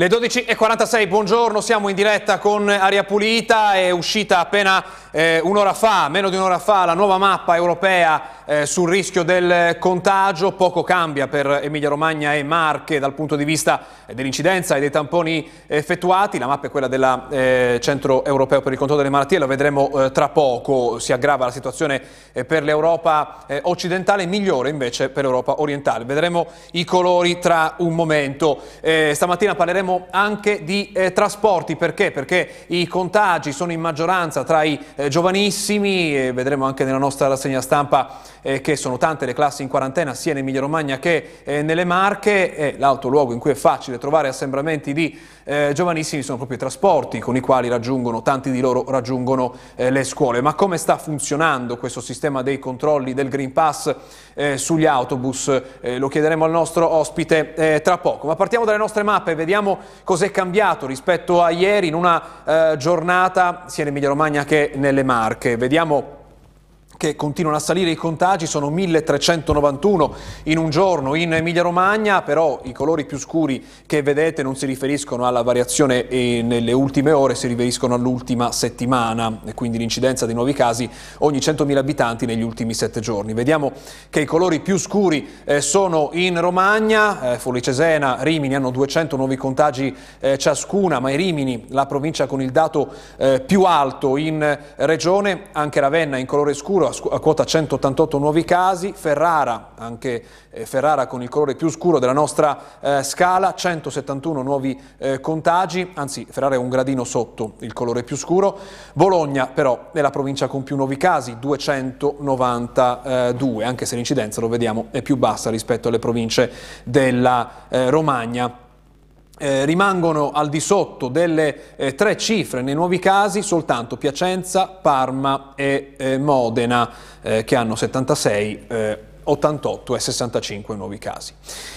Le 12.46, buongiorno, siamo in diretta con Aria Pulita, è uscita appena eh, un'ora fa, meno di un'ora fa, la nuova mappa europea eh, sul rischio del contagio, poco cambia per Emilia Romagna e Marche dal punto di vista dell'incidenza e dei tamponi effettuati, la mappa è quella del eh, Centro Europeo per il Controllo delle Malattie, lo vedremo eh, tra poco, si aggrava la situazione eh, per l'Europa eh, occidentale, migliore invece per l'Europa orientale, vedremo i colori tra un momento, stamattina parleremo parleremo anche di eh, trasporti, perché? Perché i contagi sono in maggioranza tra i eh, giovanissimi, e vedremo anche nella nostra rassegna stampa eh, che sono tante le classi in quarantena sia in Emilia Romagna che eh, nelle Marche, e l'altro luogo in cui è facile trovare assembramenti di eh, giovanissimi sono proprio i trasporti con i quali raggiungono, tanti di loro raggiungono eh, le scuole. Ma come sta funzionando questo sistema dei controlli del Green Pass sugli autobus? lo chiederemo al nostro ospite tra poco. Ma partiamo dalle nostre mappe, vediamo cos'è cambiato rispetto a ieri in una eh, giornata sia in Emilia Romagna che nelle Marche. Vediamo che continuano a salire i contagi, sono 1391 in un giorno in Emilia-Romagna, però i colori più scuri che vedete non si riferiscono alla variazione nelle ultime ore, si riferiscono all'ultima settimana, e quindi l'incidenza di nuovi casi ogni 100.000 abitanti negli ultimi sette giorni. Vediamo che i colori più scuri eh, sono in Romagna, eh, Folicesena, Rimini hanno 200 nuovi contagi eh, ciascuna, ma i Rimini, la provincia con il dato eh, più alto in regione, anche Ravenna in colore scuro, a quota 188 nuovi casi, Ferrara, anche eh, Ferrara con il colore più scuro della nostra eh, scala, 171 nuovi eh, contagi, anzi Ferrara è un gradino sotto il colore più scuro, Bologna però è la provincia con più nuovi casi, 292, anche se l'incidenza lo vediamo è più bassa rispetto alle province della eh, Romagna. Eh, rimangono al di sotto delle eh, tre cifre nei nuovi casi soltanto Piacenza, Parma e eh, Modena eh, che hanno 76 88 e 65 nuovi casi.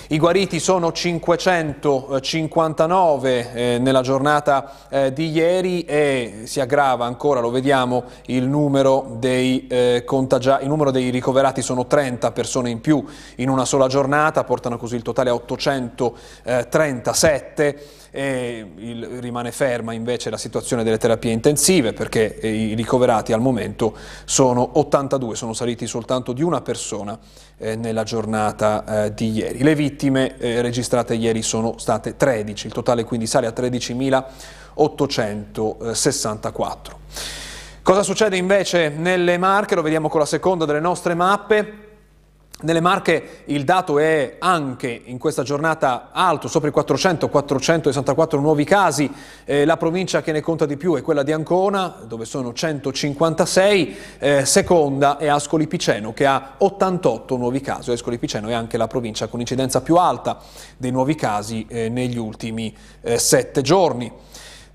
I guariti sono 559 eh, nella giornata eh, di ieri e si aggrava ancora, lo vediamo, il numero, dei, eh, contagia- il numero dei ricoverati sono 30 persone in più in una sola giornata, portano così il totale a 837 e il, rimane ferma invece la situazione delle terapie intensive perché eh, i ricoverati al momento sono 82, sono saliti soltanto di una persona eh, nella giornata eh, di ieri. Le vittime eh, registrate ieri sono state 13, il totale quindi sale a 13.864. Cosa succede invece nelle Marche? Lo vediamo con la seconda delle nostre mappe. Nelle Marche il dato è anche in questa giornata alto, sopra i 400, 464 nuovi casi. Eh, la provincia che ne conta di più è quella di Ancona, dove sono 156. Eh, seconda è Ascoli Piceno, che ha 88 nuovi casi. Ascoli Piceno è anche la provincia con incidenza più alta dei nuovi casi eh, negli ultimi eh, sette giorni.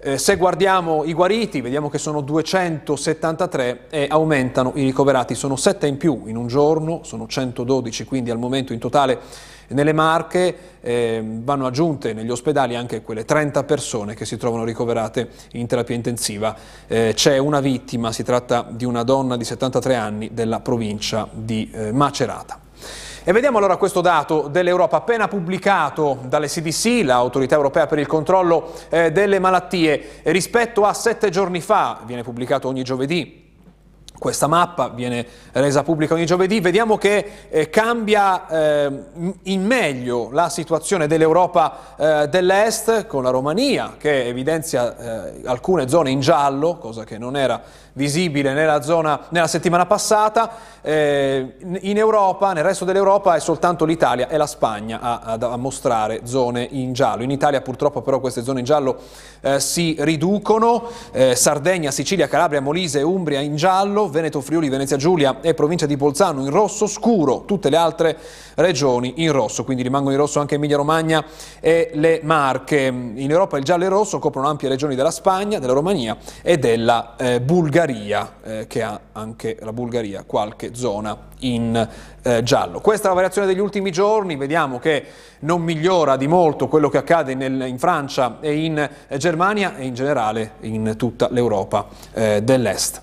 Eh, se guardiamo i guariti, vediamo che sono 273 e aumentano i ricoverati, sono 7 in più in un giorno, sono 112 quindi al momento in totale nelle Marche, eh, vanno aggiunte negli ospedali anche quelle 30 persone che si trovano ricoverate in terapia intensiva. Eh, c'è una vittima, si tratta di una donna di 73 anni della provincia di eh, Macerata. E vediamo allora questo dato dell'Europa appena pubblicato dalle CDC, l'autorità europea per il controllo eh, delle malattie, rispetto a sette giorni fa, viene pubblicato ogni giovedì questa mappa viene resa pubblica ogni giovedì, vediamo che eh, cambia eh, in meglio la situazione dell'Europa eh, dell'Est con la Romania che evidenzia eh, alcune zone in giallo, cosa che non era visibile nella, zona, nella settimana passata. Eh, in Europa, nel resto dell'Europa è soltanto l'Italia e la Spagna a, a, a, mostrare zone in giallo. In Italia purtroppo però queste zone in giallo eh, si riducono, Sardegna, Sicilia, Calabria, Molise, Umbria in giallo, Veneto, Friuli, Venezia Giulia e provincia di Bolzano in rosso scuro, tutte le altre regioni in rosso, quindi rimangono in rosso anche Emilia Romagna e le Marche. In Europa il giallo e il rosso coprono ampie regioni della Spagna, della Romania e della eh, Bulgaria, eh, che ha anche la Bulgaria qualche zona in eh, giallo. Questa è la variazione degli ultimi giorni, vediamo che non migliora di molto quello che accade nel, in Francia e in eh, Germania e in generale in tutta l'Europa eh, dell'Est.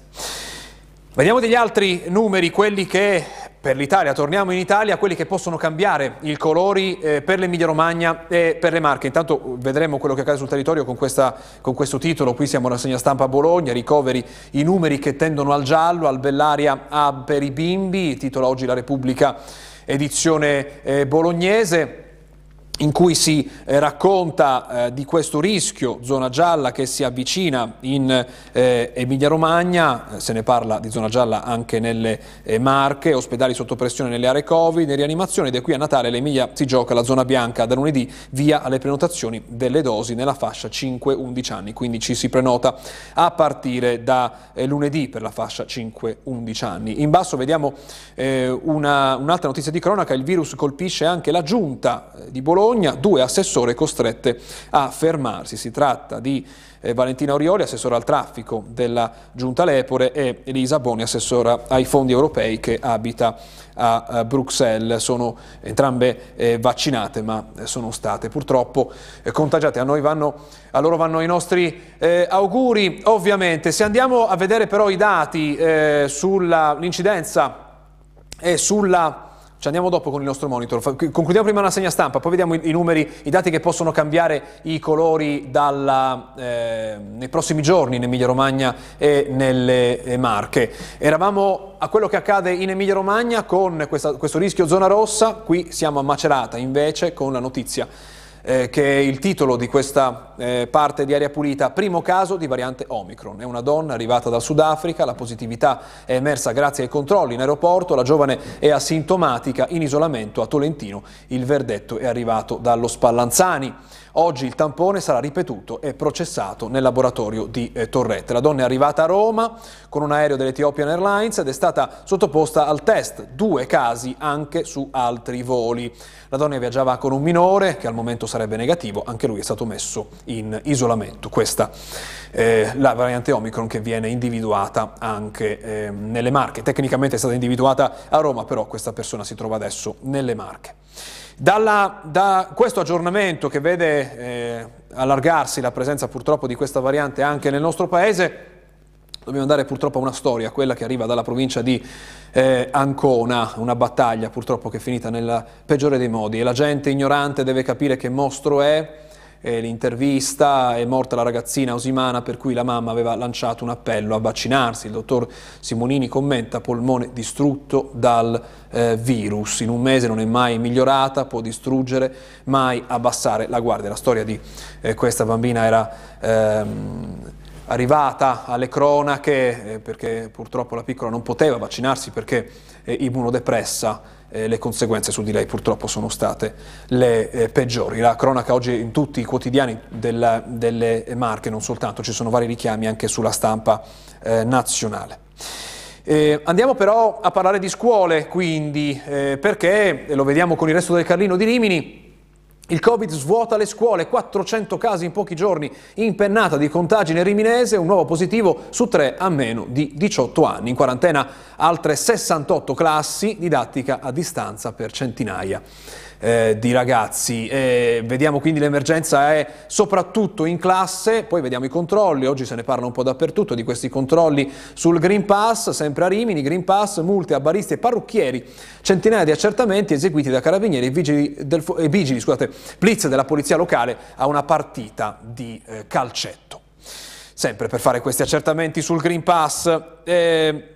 Vediamo degli altri numeri, quelli che per l'Italia. Torniamo in Italia, quelli che possono cambiare i colori eh, per l'Emilia Romagna e per le Marche. Intanto vedremo quello che accade sul territorio con, questa, con questo titolo. Qui siamo alla segna stampa a Bologna, ricoveri i numeri che tendono al giallo, al Bellaria A per i bimbi, titola oggi la Repubblica edizione eh, bolognese in cui si eh, racconta eh, di questo rischio zona gialla che si avvicina in eh, Emilia-Romagna, se ne parla di zona gialla anche nelle Marche, ospedali sotto pressione nelle aree Covid, in rianimazione è qui a Natale l'Emilia si gioca la zona bianca da lunedì via alle prenotazioni delle dosi nella fascia 5-11 anni, quindi ci si prenota a partire da lunedì per la fascia 5-11 anni. In basso vediamo una, un'altra notizia di cronaca, il virus colpisce anche la giunta di Bologna Bologna, due assessore costrette a fermarsi. Si tratta di eh, Valentina Orioli, assessora al traffico della Giunta Lepore, e Elisa Boni, assessora ai fondi europei che abita a, a Bruxelles. Sono entrambe eh, vaccinate ma sono state purtroppo eh, contagiate. A, vanno, a, loro vanno i nostri eh, auguri. Ovviamente, se andiamo a vedere però i dati eh, sull'incidenza e sulla ci andiamo dopo con il nostro monitor. Concludiamo prima la segna stampa, poi vediamo i, numeri, i dati che possono cambiare i colori dalla, eh, nei prossimi giorni in Emilia Romagna e nelle eh, Marche. Eravamo a quello che accade in Emilia Romagna con questa, questo rischio zona rossa, qui siamo a Macerata invece con la notizia eh, che è il titolo di questa eh, parte di aria pulita, primo caso di variante Omicron. È una donna arrivata dal Sudafrica, la positività è emersa grazie ai controlli in aeroporto, la giovane è asintomatica in isolamento a Tolentino, il verdetto è arrivato dallo Spallanzani. Oggi il tampone sarà ripetuto e processato nel laboratorio di eh, Torrette. La donna è arrivata a Roma con un aereo dell'Ethiopian Airlines ed è stata sottoposta al test, due casi anche su altri voli. La donna viaggiava con un minore che al momento sarebbe negativo, anche lui è stato messo in isolamento. Questa è la variante Omicron che viene individuata anche eh, nelle Marche. Tecnicamente è stata individuata a Roma, però questa persona si trova adesso nelle Marche. Dalla, da questo aggiornamento che vede eh, allargarsi la presenza purtroppo di questa variante anche nel nostro paese, dobbiamo andare purtroppo a una storia, quella che arriva dalla provincia di eh, Ancona, una battaglia purtroppo che è finita nel peggiore dei modi. E la gente ignorante deve capire che mostro è eh, l'intervista, è morta la ragazzina Osimana per cui la mamma aveva lanciato un appello a vaccinarsi. Il dottor Simonini commenta polmone distrutto dal eh, virus, in un mese non è mai migliorata, può distruggere, mai abbassare la guardia. La storia di eh, questa bambina era... Ehm, arrivata alle cronache eh, perché purtroppo la piccola non poteva vaccinarsi perché eh, immunodepressa eh, le conseguenze su di lei purtroppo sono state le eh, peggiori. La cronaca oggi in tutti i quotidiani del, delle Marche, non soltanto, ci sono vari richiami anche sulla stampa eh, nazionale. Eh, andiamo però a parlare di scuole, quindi, eh, perché, lo vediamo con il resto del Carlino di Rimini, il Covid svuota le scuole, 400 casi in pochi giorni, impennata di contagi nel Riminese, un nuovo positivo su tre a meno di 18 anni. In quarantena altre 68 classi, didattica a distanza per centinaia eh, di ragazzi. Eh, vediamo quindi l'emergenza è soprattutto in classe, poi vediamo i controlli, oggi se ne parla un po' dappertutto di questi controlli sul Green Pass, sempre a Rimini, Green Pass, multe a baristi e parrucchieri, centinaia di accertamenti eseguiti da carabinieri e vigili, del, e vigili scusate, blitz della polizia locale a una partita di eh, calcetto. Sempre per fare questi accertamenti sul Green Pass, eh,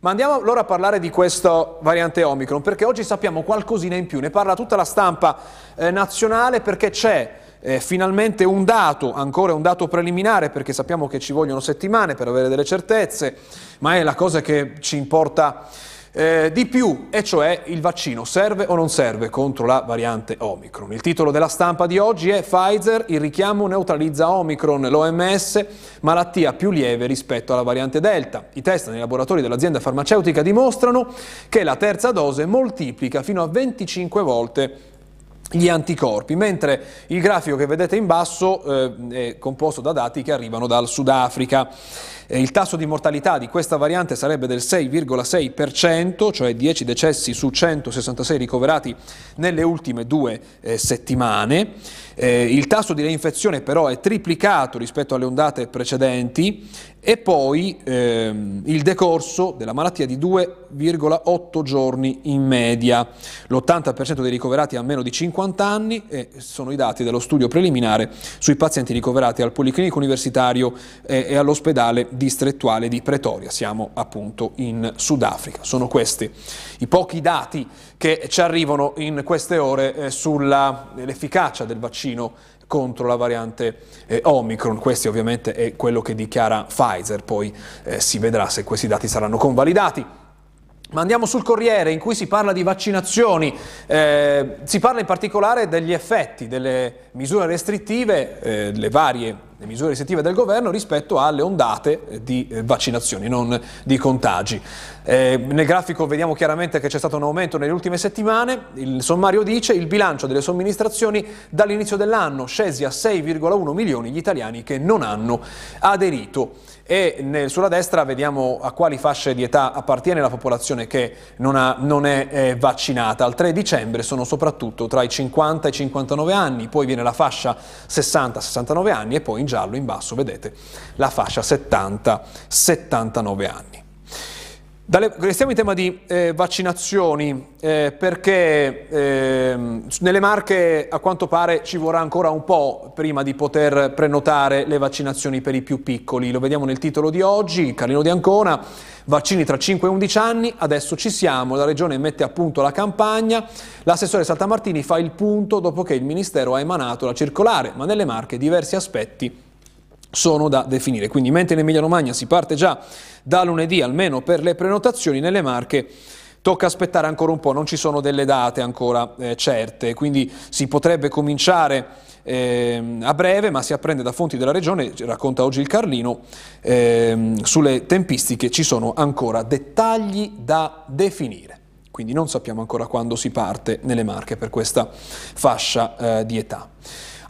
ma andiamo allora a parlare di questa variante Omicron, perché oggi sappiamo qualcosina in più, ne parla tutta la stampa eh, nazionale perché c'è eh, finalmente un dato, ancora un dato preliminare, perché sappiamo che ci vogliono settimane per avere delle certezze, ma è la cosa che ci importa eh, di più, e cioè il vaccino serve o non serve contro la variante Omicron. Il titolo della stampa di oggi è Pfizer, il richiamo neutralizza Omicron, l'OMS, malattia più lieve rispetto alla variante Delta. I test nei laboratori dell'azienda farmaceutica dimostrano che la terza dose moltiplica fino a 25 volte gli anticorpi, mentre il grafico che vedete in basso eh, è composto da dati che arrivano dal Sudafrica. Il tasso di mortalità di questa variante sarebbe del 6,6%, cioè 10 decessi su 166 ricoverati nelle ultime due eh, settimane. Eh, il tasso di reinfezione però è triplicato rispetto alle ondate precedenti e poi ehm, il decorso della malattia di 2,8 giorni in media. L'80% dei ricoverati ha meno di 50 anni e sono i dati dello studio preliminare sui pazienti ricoverati al Policlinico Universitario eh, e all'ospedale distrettuale di Pretoria. Siamo appunto in Sudafrica. Sono questi i pochi dati che ci arrivano in queste ore eh, sull'efficacia del vaccino contro la variante eh, Omicron. Questo ovviamente è quello che dichiara Pfizer, poi eh, si vedrà se questi dati saranno convalidati. Ma andiamo sul Corriere in cui si parla di vaccinazioni, eh, si parla in particolare degli effetti delle misure restrittive, eh, le varie le misure restrittive del governo rispetto alle ondate eh, di eh, vaccinazioni, non di contagi. Eh, nel grafico vediamo chiaramente che c'è stato un aumento nelle ultime settimane, il sommario dice il bilancio delle somministrazioni dall'inizio dell'anno scesi a 6,1 milioni gli italiani che non hanno aderito e nel, sulla destra vediamo a quali fasce di età appartiene la popolazione che non, ha, non è eh, vaccinata. Al 3 dicembre sono soprattutto tra i 50 e i 59 anni, poi viene la fascia 60-69 anni e poi in giallo in basso vedete la fascia 70-79 anni. Dalle, restiamo in tema di eh, vaccinazioni eh, perché eh, nelle Marche a quanto pare ci vorrà ancora un po' prima di poter prenotare le vaccinazioni per i più piccoli. Lo vediamo nel titolo di oggi, Carlino di Ancona, vaccini tra 5 e 11 anni, adesso ci siamo, la Regione mette a punto la campagna, l'assessore Saltamartini fa il punto dopo che il Ministero ha emanato la circolare, ma nelle Marche diversi aspetti sono da definire. Quindi mentre in Emilia Romagna si parte già da lunedì, almeno per le prenotazioni, nelle Marche tocca aspettare ancora un po', non ci sono delle date ancora eh, certe, quindi si potrebbe cominciare eh, a breve, ma si apprende da fonti della regione, racconta oggi il Carlino, eh, sulle tempistiche ci sono ancora dettagli da definire. Quindi non sappiamo ancora quando si parte nelle Marche per questa fascia eh, di età.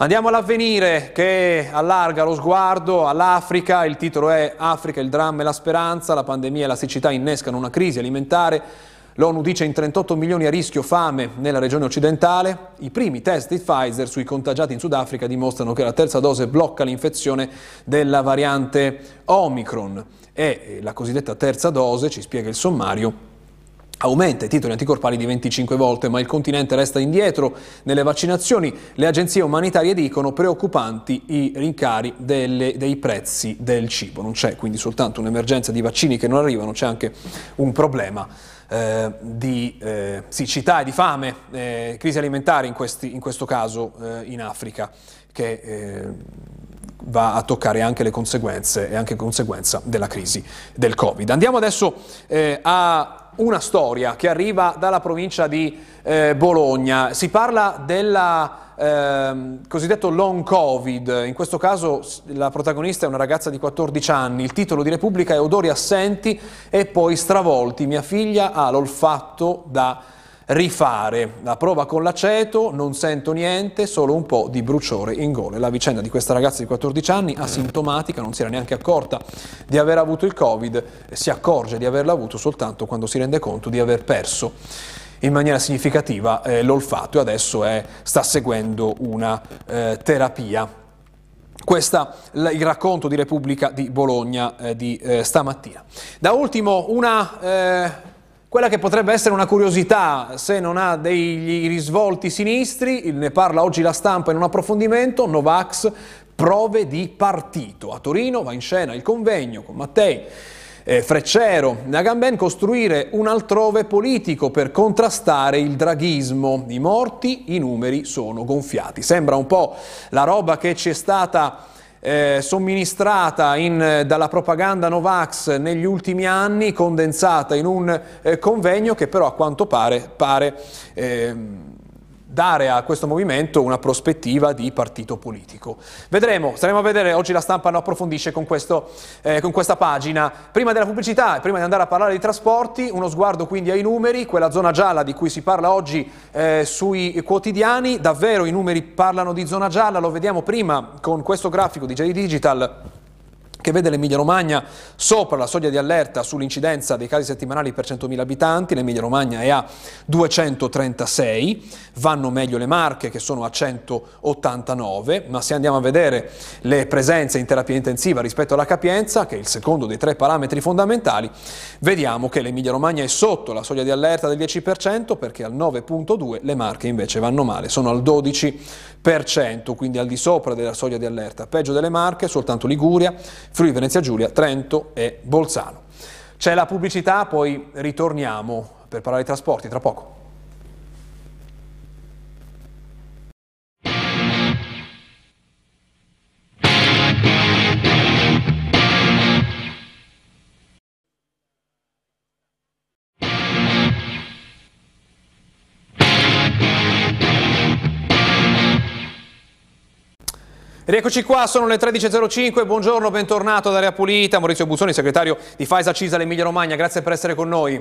Andiamo all'avvenire che allarga lo sguardo all'Africa, il titolo è Africa, il dramma e la speranza, la pandemia e la siccità innescano una crisi alimentare, l'ONU dice in 38 milioni a rischio fame nella regione occidentale, i primi test di Pfizer sui contagiati in Sudafrica dimostrano che la terza dose blocca l'infezione della variante Omicron. E la cosiddetta terza dose, ci spiega il sommario, Aumenta i titoli anticorpali di 25 volte, ma il continente resta indietro nelle vaccinazioni. Le agenzie umanitarie dicono preoccupanti i rincari delle, dei prezzi del cibo. Non c'è quindi soltanto un'emergenza di vaccini che non arrivano, c'è anche un problema eh, di eh, siccità e di fame, eh, crisi alimentare in, questi, in questo caso eh, in Africa, che eh, va a toccare anche le conseguenze e anche conseguenza della crisi del Covid. Andiamo adesso eh, a una storia che arriva dalla provincia di eh, Bologna. Si parla del eh, cosiddetto long covid, in questo caso la protagonista è una ragazza di 14 anni, il titolo di Repubblica è Odori assenti e poi stravolti, mia figlia ha l'olfatto da rifare. La prova con l'aceto, non sento niente, solo un po' di bruciore in gola. La vicenda di questa ragazza di 14 anni, asintomatica, non si era neanche accorta di aver avuto il Covid, si accorge di averlo avuto soltanto quando si rende conto di aver perso in maniera significativa eh, l'olfatto e adesso è, sta seguendo una eh, terapia. Questo è il racconto di Repubblica di Bologna eh, di eh, stamattina. Da ultimo una eh, quella che potrebbe essere una curiosità se non ha degli risvolti sinistri, ne parla oggi la stampa in un approfondimento, Novax, prove di partito. A Torino va in scena il convegno con Mattei. Eh, Freccero, Nagamben, costruire un altrove politico per contrastare il draghismo. I morti, i numeri sono gonfiati. Sembra un po' la roba che ci è stata eh, somministrata in, dalla propaganda Novax negli ultimi anni, condensata in un eh, convegno che però a quanto pare, pare eh, dare a questo movimento una prospettiva di partito politico. Vedremo, staremo a vedere, oggi la stampa lo approfondisce con, questo, eh, con questa pagina. Prima della pubblicità e prima di andare a parlare di trasporti, uno sguardo quindi ai numeri, quella zona gialla di cui si parla oggi eh, sui quotidiani, davvero i numeri parlano di zona gialla, lo vediamo prima con questo grafico di JD Digital che vede l'Emilia Romagna sopra la soglia di allerta sull'incidenza dei casi settimanali per 100.000 abitanti, l'Emilia Romagna è a 236, vanno meglio le Marche che sono a 189, ma se andiamo a vedere le presenze in terapia intensiva rispetto alla capienza, che è il secondo dei tre parametri fondamentali, vediamo che l'Emilia Romagna è sotto la soglia di allerta del 10% perché al 9.2 le Marche invece vanno male, sono al 12%, quindi al di sopra della soglia di allerta, peggio delle Marche soltanto Liguria, Friuli Venezia Giulia, Trento e Bolzano. C'è la pubblicità, poi ritorniamo per parlare di trasporti tra poco. Rieccoci qua, sono le 13.05, buongiorno, bentornato ad Area Pulita, Maurizio Buzzoni, segretario di Faisa Cisal Emilia Romagna, grazie per essere con noi.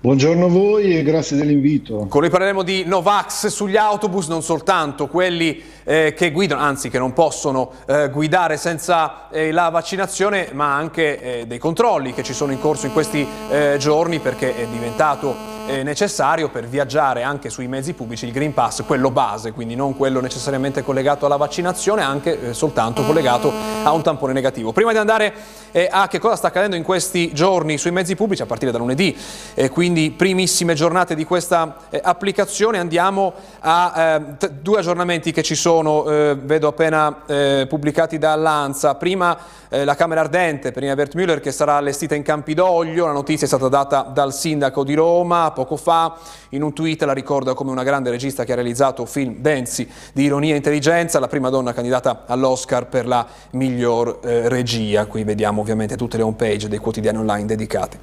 Buongiorno a voi e grazie dell'invito. Con lui parleremo di Novax sugli autobus, non soltanto quelli eh, che guidano, anzi che non possono eh, guidare senza eh, la vaccinazione, ma anche eh, dei controlli che ci sono in corso in questi eh, giorni perché è diventato eh, necessario per viaggiare anche sui mezzi pubblici il Green Pass, quello base, quindi non quello necessariamente collegato alla vaccinazione, anche eh, soltanto collegato a un tampone negativo. Prima di andare eh, a che cosa sta accadendo in questi giorni sui mezzi pubblici, a partire da lunedì, eh, quindi primissime giornate di questa eh, applicazione, andiamo a eh, due aggiornamenti che ci sono, vedo appena pubblicati da Lanza. Prima la Camera Ardente per Inabert Müller che sarà allestita in Campidoglio, la notizia è stata data dal sindaco di Roma, poco fa, in un tweet la ricorda come una grande regista che ha realizzato film densi di ironia e intelligenza, la prima donna candidata all'Oscar per la miglior eh, regia. Qui vediamo ovviamente tutte le home page dei quotidiani online dedicate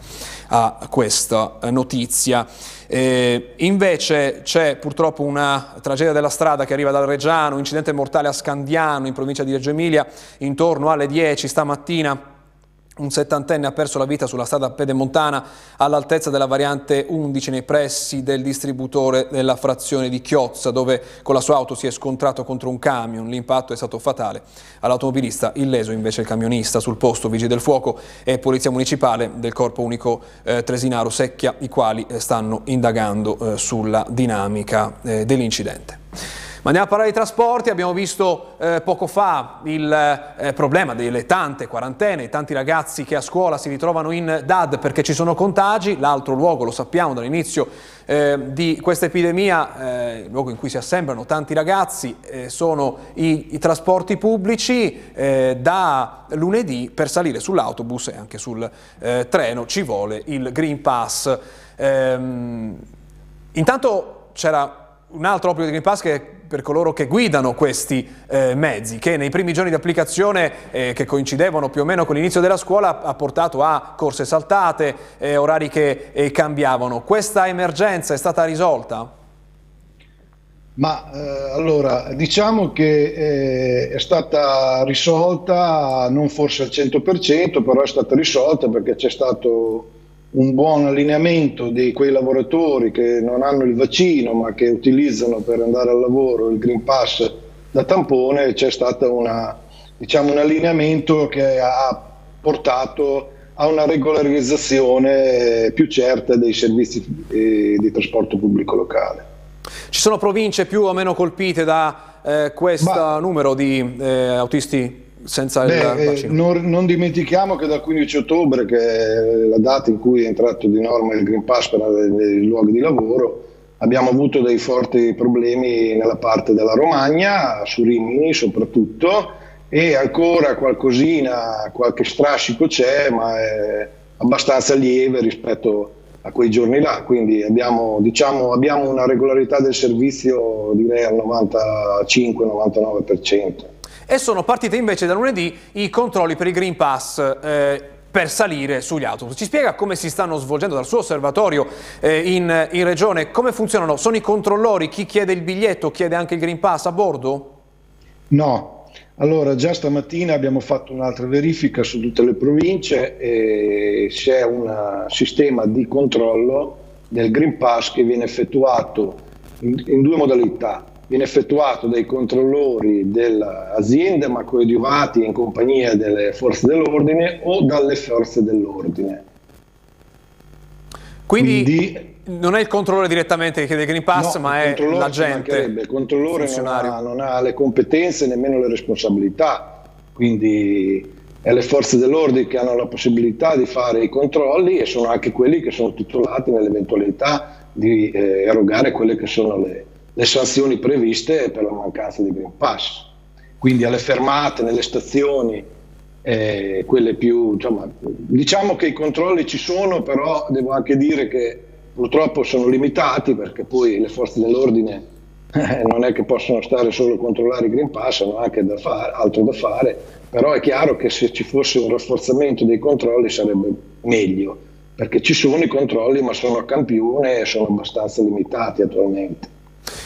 a questa eh, notizia. Eh, invece c'è purtroppo una tragedia della strada che arriva dal Reggiano, un incidente mortale a Scandiano in provincia di Reggio Emilia intorno alle 10 stamattina un settantenne ha perso la vita sulla strada pedemontana all'altezza della variante 11 nei pressi del distributore della frazione di Chiozza dove con la sua auto si è scontrato contro un camion. L'impatto è stato fatale all'automobilista, illeso invece il camionista. Sul posto Vigili del Fuoco e Polizia Municipale del Corpo Unico eh, Tresinaro Secchia i quali eh, stanno indagando eh, sulla dinamica eh, dell'incidente. Ma andiamo a parlare di trasporti, abbiamo visto eh, poco fa il eh, problema delle tante quarantene, tanti ragazzi che a scuola si ritrovano in DAD perché ci sono contagi, l'altro luogo lo sappiamo dall'inizio eh, di questa epidemia, eh, il luogo in cui si assemblano tanti ragazzi, eh, sono i, i, trasporti pubblici, eh, da lunedì per salire sull'autobus e anche sul treno ci vuole il Green Pass. Ehm, intanto c'era un altro obbligo di Green Pass che per coloro che guidano questi eh, mezzi, che nei primi giorni di applicazione, eh, che coincidevano più o meno con l'inizio della scuola, ha portato a corse saltate, eh, orari che eh, cambiavano. Questa emergenza è stata risolta? Ma eh, allora, diciamo che eh, è stata risolta, non forse al 100%, però è stata risolta perché c'è stato un buon allineamento di quei lavoratori che non hanno il vaccino ma che utilizzano per andare al lavoro il Green Pass da tampone, c'è stato una, diciamo, un allineamento che ha portato a una regolarizzazione più certa dei servizi eh, di trasporto pubblico locale. Ci sono province più o meno colpite da eh, questo numero di eh, autisti senza Beh, il vaccino? Eh, non, non, dimentichiamo che dal 15 ottobre, che è la data in cui è entrato di norma il Green Pass per i luoghi di lavoro, abbiamo avuto dei forti problemi nella parte della Romagna, su Rimini soprattutto, e ancora qualcosina, qualche strascico c'è, ma è abbastanza lieve rispetto a quei giorni là, quindi abbiamo, diciamo, abbiamo una regolarità del servizio direi al 95-99% e sono partiti invece da lunedì i controlli per il Green Pass eh, per salire sugli autobus. Ci spiega come si stanno svolgendo dal suo osservatorio eh, in, in, regione, come funzionano? Sono i controllori, chi chiede il biglietto chiede anche il Green Pass a bordo? No, allora già stamattina abbiamo fatto un'altra verifica su tutte le province e c'è un sistema di controllo del Green Pass che viene effettuato in, in due modalità viene effettuato dai controllori dell'azienda ma coadiuvati in compagnia delle forze dell'ordine o dalle forze dell'ordine. Quindi, Quindi non è il controllore direttamente che chiede il Green Pass, no, ma è l'agente. Il controllore non ha, non ha, le competenze e nemmeno le responsabilità, quindi è le forze dell'ordine che hanno la possibilità di fare i controlli e sono anche quelli che sono titolati nell'eventualità di eh, erogare quelle che sono le, le sanzioni previste per la mancanza di Green Pass. Quindi alle fermate, nelle stazioni, eh, quelle più, insomma, diciamo che i controlli ci sono, però devo anche dire che purtroppo sono limitati perché poi le forze dell'ordine eh, non è che possono stare solo a controllare i Green Pass, hanno anche da fare, altro da fare, però è chiaro che se ci fosse un rafforzamento dei controlli sarebbe meglio, perché ci sono i controlli ma sono a campione e sono abbastanza limitati attualmente.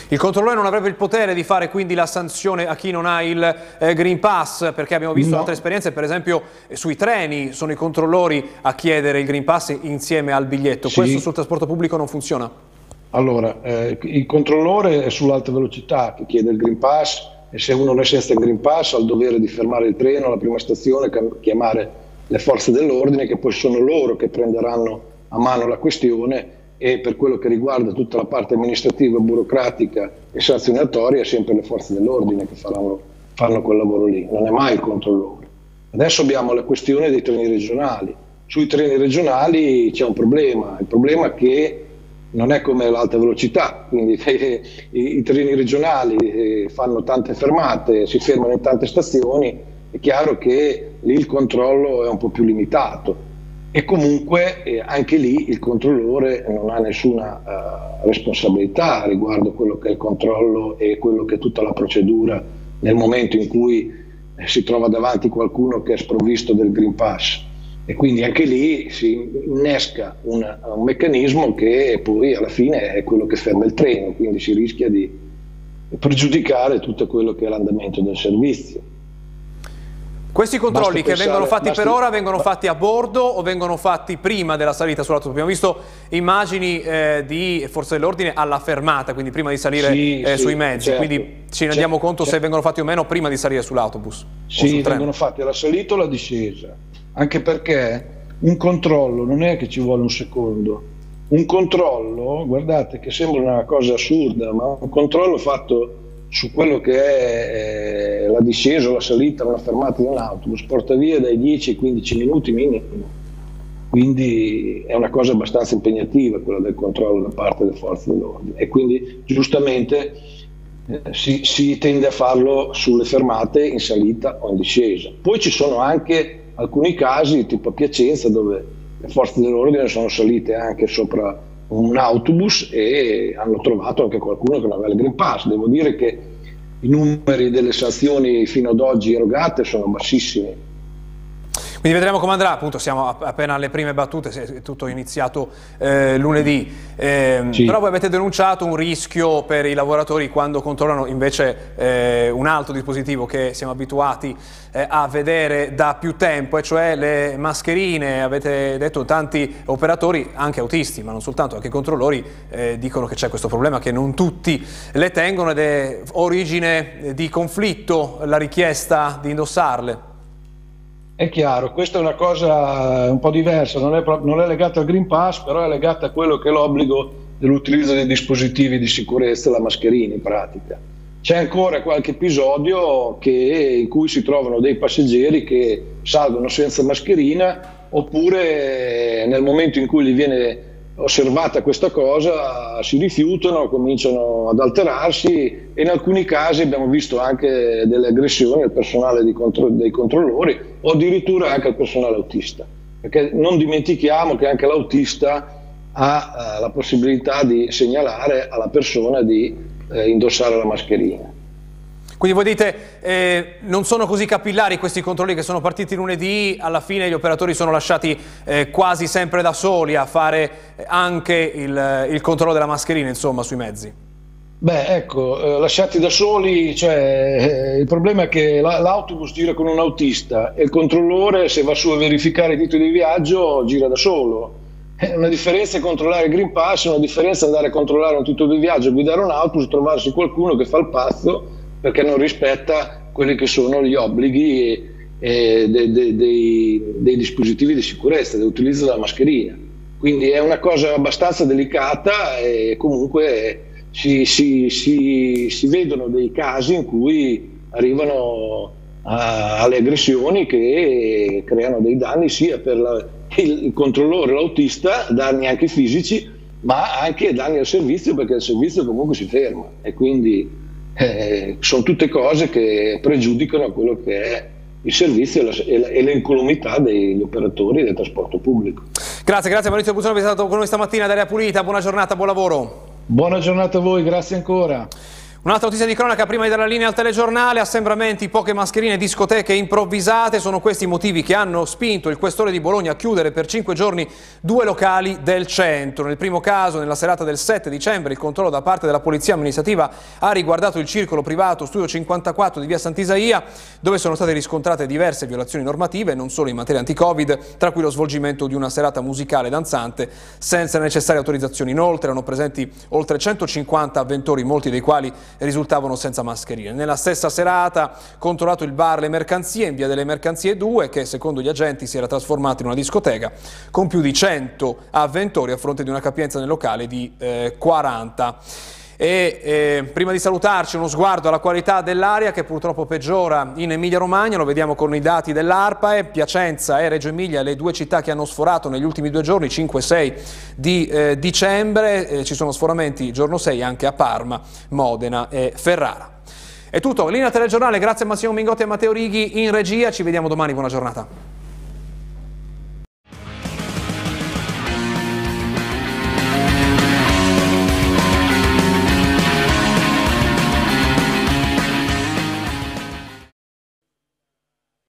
Il controllore non avrebbe il potere di fare quindi la sanzione a chi non ha il eh, Green Pass, perché abbiamo visto no. altre esperienze, per esempio eh, sui treni sono i controllori a chiedere il Green Pass insieme al biglietto. Sì. Questo sul trasporto pubblico non funziona? Allora, eh, il controllore è sull'alta velocità che chiede il Green Pass e se uno non è senza il Green Pass ha il dovere di fermare il treno alla prima stazione, chiamare le forze dell'ordine che poi sono loro che prenderanno a mano la questione e per quello che riguarda tutta la parte amministrativa, burocratica e sanzionatoria, sempre le forze dell'ordine che faranno, fanno quel lavoro lì, non è mai il controllore. Adesso abbiamo la questione dei treni regionali. Sui treni regionali c'è un problema, il problema è che non è come l'alta velocità, quindi i, i treni regionali eh, fanno tante fermate, si fermano in tante stazioni, è chiaro che lì il controllo è un po' più limitato e comunque eh, anche lì il controllore non ha nessuna uh, responsabilità riguardo quello che è il controllo e quello che è tutta la procedura nel momento in cui eh, si trova davanti qualcuno che è sprovvisto del Green Pass e quindi anche lì si innesca un, un meccanismo che poi alla fine è quello che ferma il treno, quindi si rischia di pregiudicare tutto quello che è l'andamento del servizio. Questi controlli che vengono fatti per ora vengono fatti a bordo o vengono fatti prima della salita sull'autobus? Abbiamo visto immagini eh, di forze dell'ordine alla fermata, quindi prima di salire sì, eh, sì, sui mezzi, certo, quindi ci rendiamo certo, conto certo. se vengono fatti o meno prima di salire sull'autobus. Sì, vengono fatti alla salita o alla discesa, anche perché un controllo non è che ci vuole un secondo. Un controllo, guardate che sembra una cosa assurda, ma un controllo fatto su quello che è eh, la discesa la salita la fermata di un autobus porta via dai 10 ai 15 minuti minimo. Quindi è una cosa abbastanza impegnativa quella del controllo da parte delle forze dell'ordine e quindi giustamente eh, si, si, tende a farlo sulle fermate in salita o in discesa. Poi ci sono anche alcuni casi, tipo a Piacenza, dove le forze dell'ordine sono salite anche sopra un autobus e hanno trovato anche qualcuno che non aveva il Green Pass. Devo dire che i numeri delle sanzioni fino ad oggi erogate sono bassissimi quindi vedremo come andrà, appunto siamo appena alle prime battute, è tutto iniziato eh, lunedì, eh, sì. però voi avete denunciato un rischio per i lavoratori quando controllano invece eh, un altro dispositivo che siamo abituati eh, a vedere da più tempo, e cioè le mascherine, avete detto tanti operatori, anche autisti, ma non soltanto, anche controllori, eh, dicono che c'è questo problema, che non tutti le tengono ed è origine di conflitto la richiesta di indossarle. È chiaro, questa è una cosa un po' diversa, non è, non è legata al Green Pass, però è legata a quello che è l'obbligo dell'utilizzo dei dispositivi di sicurezza, la mascherina in pratica. C'è ancora qualche episodio che, in cui si trovano dei passeggeri che salgono senza mascherina oppure nel momento in cui gli viene osservata questa cosa si rifiutano, cominciano ad alterarsi e in alcuni casi abbiamo visto anche delle aggressioni al personale contro- dei controllori o addirittura anche al personale autista, perché non dimentichiamo che anche l'autista ha eh, la possibilità di segnalare alla persona di eh, indossare la mascherina. Quindi voi dite eh, non sono così capillari questi controlli che sono partiti lunedì, alla fine gli operatori sono lasciati eh, quasi sempre da soli a fare eh, anche il, il controllo della mascherina insomma sui mezzi. Beh, ecco, eh, lasciati da soli, cioè, eh, il problema è che la, l'autobus gira con un autista e il controllore, se va su a verificare i titoli di viaggio, gira da solo una differenza è controllare il Green Pass, una differenza è andare a controllare un titolo di viaggio, guidare un autobus, trovarsi qualcuno che fa il pazzo perché non rispetta quelli che sono gli obblighi e, e de, de, dei, dei, dispositivi di sicurezza, dell'utilizzo della mascherina. Quindi è una cosa abbastanza delicata e comunque si, si, si, si vedono dei casi in cui arrivano a, alle aggressioni che creano dei danni sia per la, il controllore, l'autista, danni anche fisici, ma anche danni al servizio perché il servizio comunque si ferma e quindi eh, sono tutte cose che pregiudicano quello che è il servizio e, l'incolumità degli operatori del trasporto pubblico. Grazie, grazie Maurizio Buzzano per essere stato con noi stamattina ad Area Pulita, buona giornata, buon lavoro. Buona giornata a voi, grazie ancora. Un'altra notizia di cronaca prima di dare la linea al telegiornale, assembramenti, poche mascherine, discoteche improvvisate, sono questi i motivi che hanno spinto il questore di Bologna a chiudere per cinque giorni due locali del centro. Nel primo caso, nella serata del 7 dicembre, il controllo da parte della Polizia Amministrativa ha riguardato il circolo privato Studio 54 di via Sant'Isaia, dove sono state riscontrate diverse violazioni normative, non solo in materia anti-Covid, tra cui lo svolgimento di una serata musicale danzante senza necessarie autorizzazioni. Inoltre erano presenti oltre 150 avventori, molti dei quali risultavano senza mascherine. Nella stessa serata controllato il bar Le Mercanzie in via delle Mercanzie 2 che secondo gli agenti si era trasformato in una discoteca con più di 100 avventori a fronte di una capienza nel locale di eh, 40. E eh, prima di salutarci uno sguardo alla qualità dell'aria che purtroppo peggiora in Emilia Romagna, lo vediamo con i dati dell'ARPAE, Piacenza e Reggio Emilia, le due città che hanno sforato negli ultimi due giorni, 5-6 di eh, dicembre, eh, ci sono sforamenti giorno 6 anche a Parma, Modena e Ferrara. È tutto, linea telegiornale, grazie a Massimo Mingotti e Matteo Righi in regia, ci vediamo domani, buona giornata.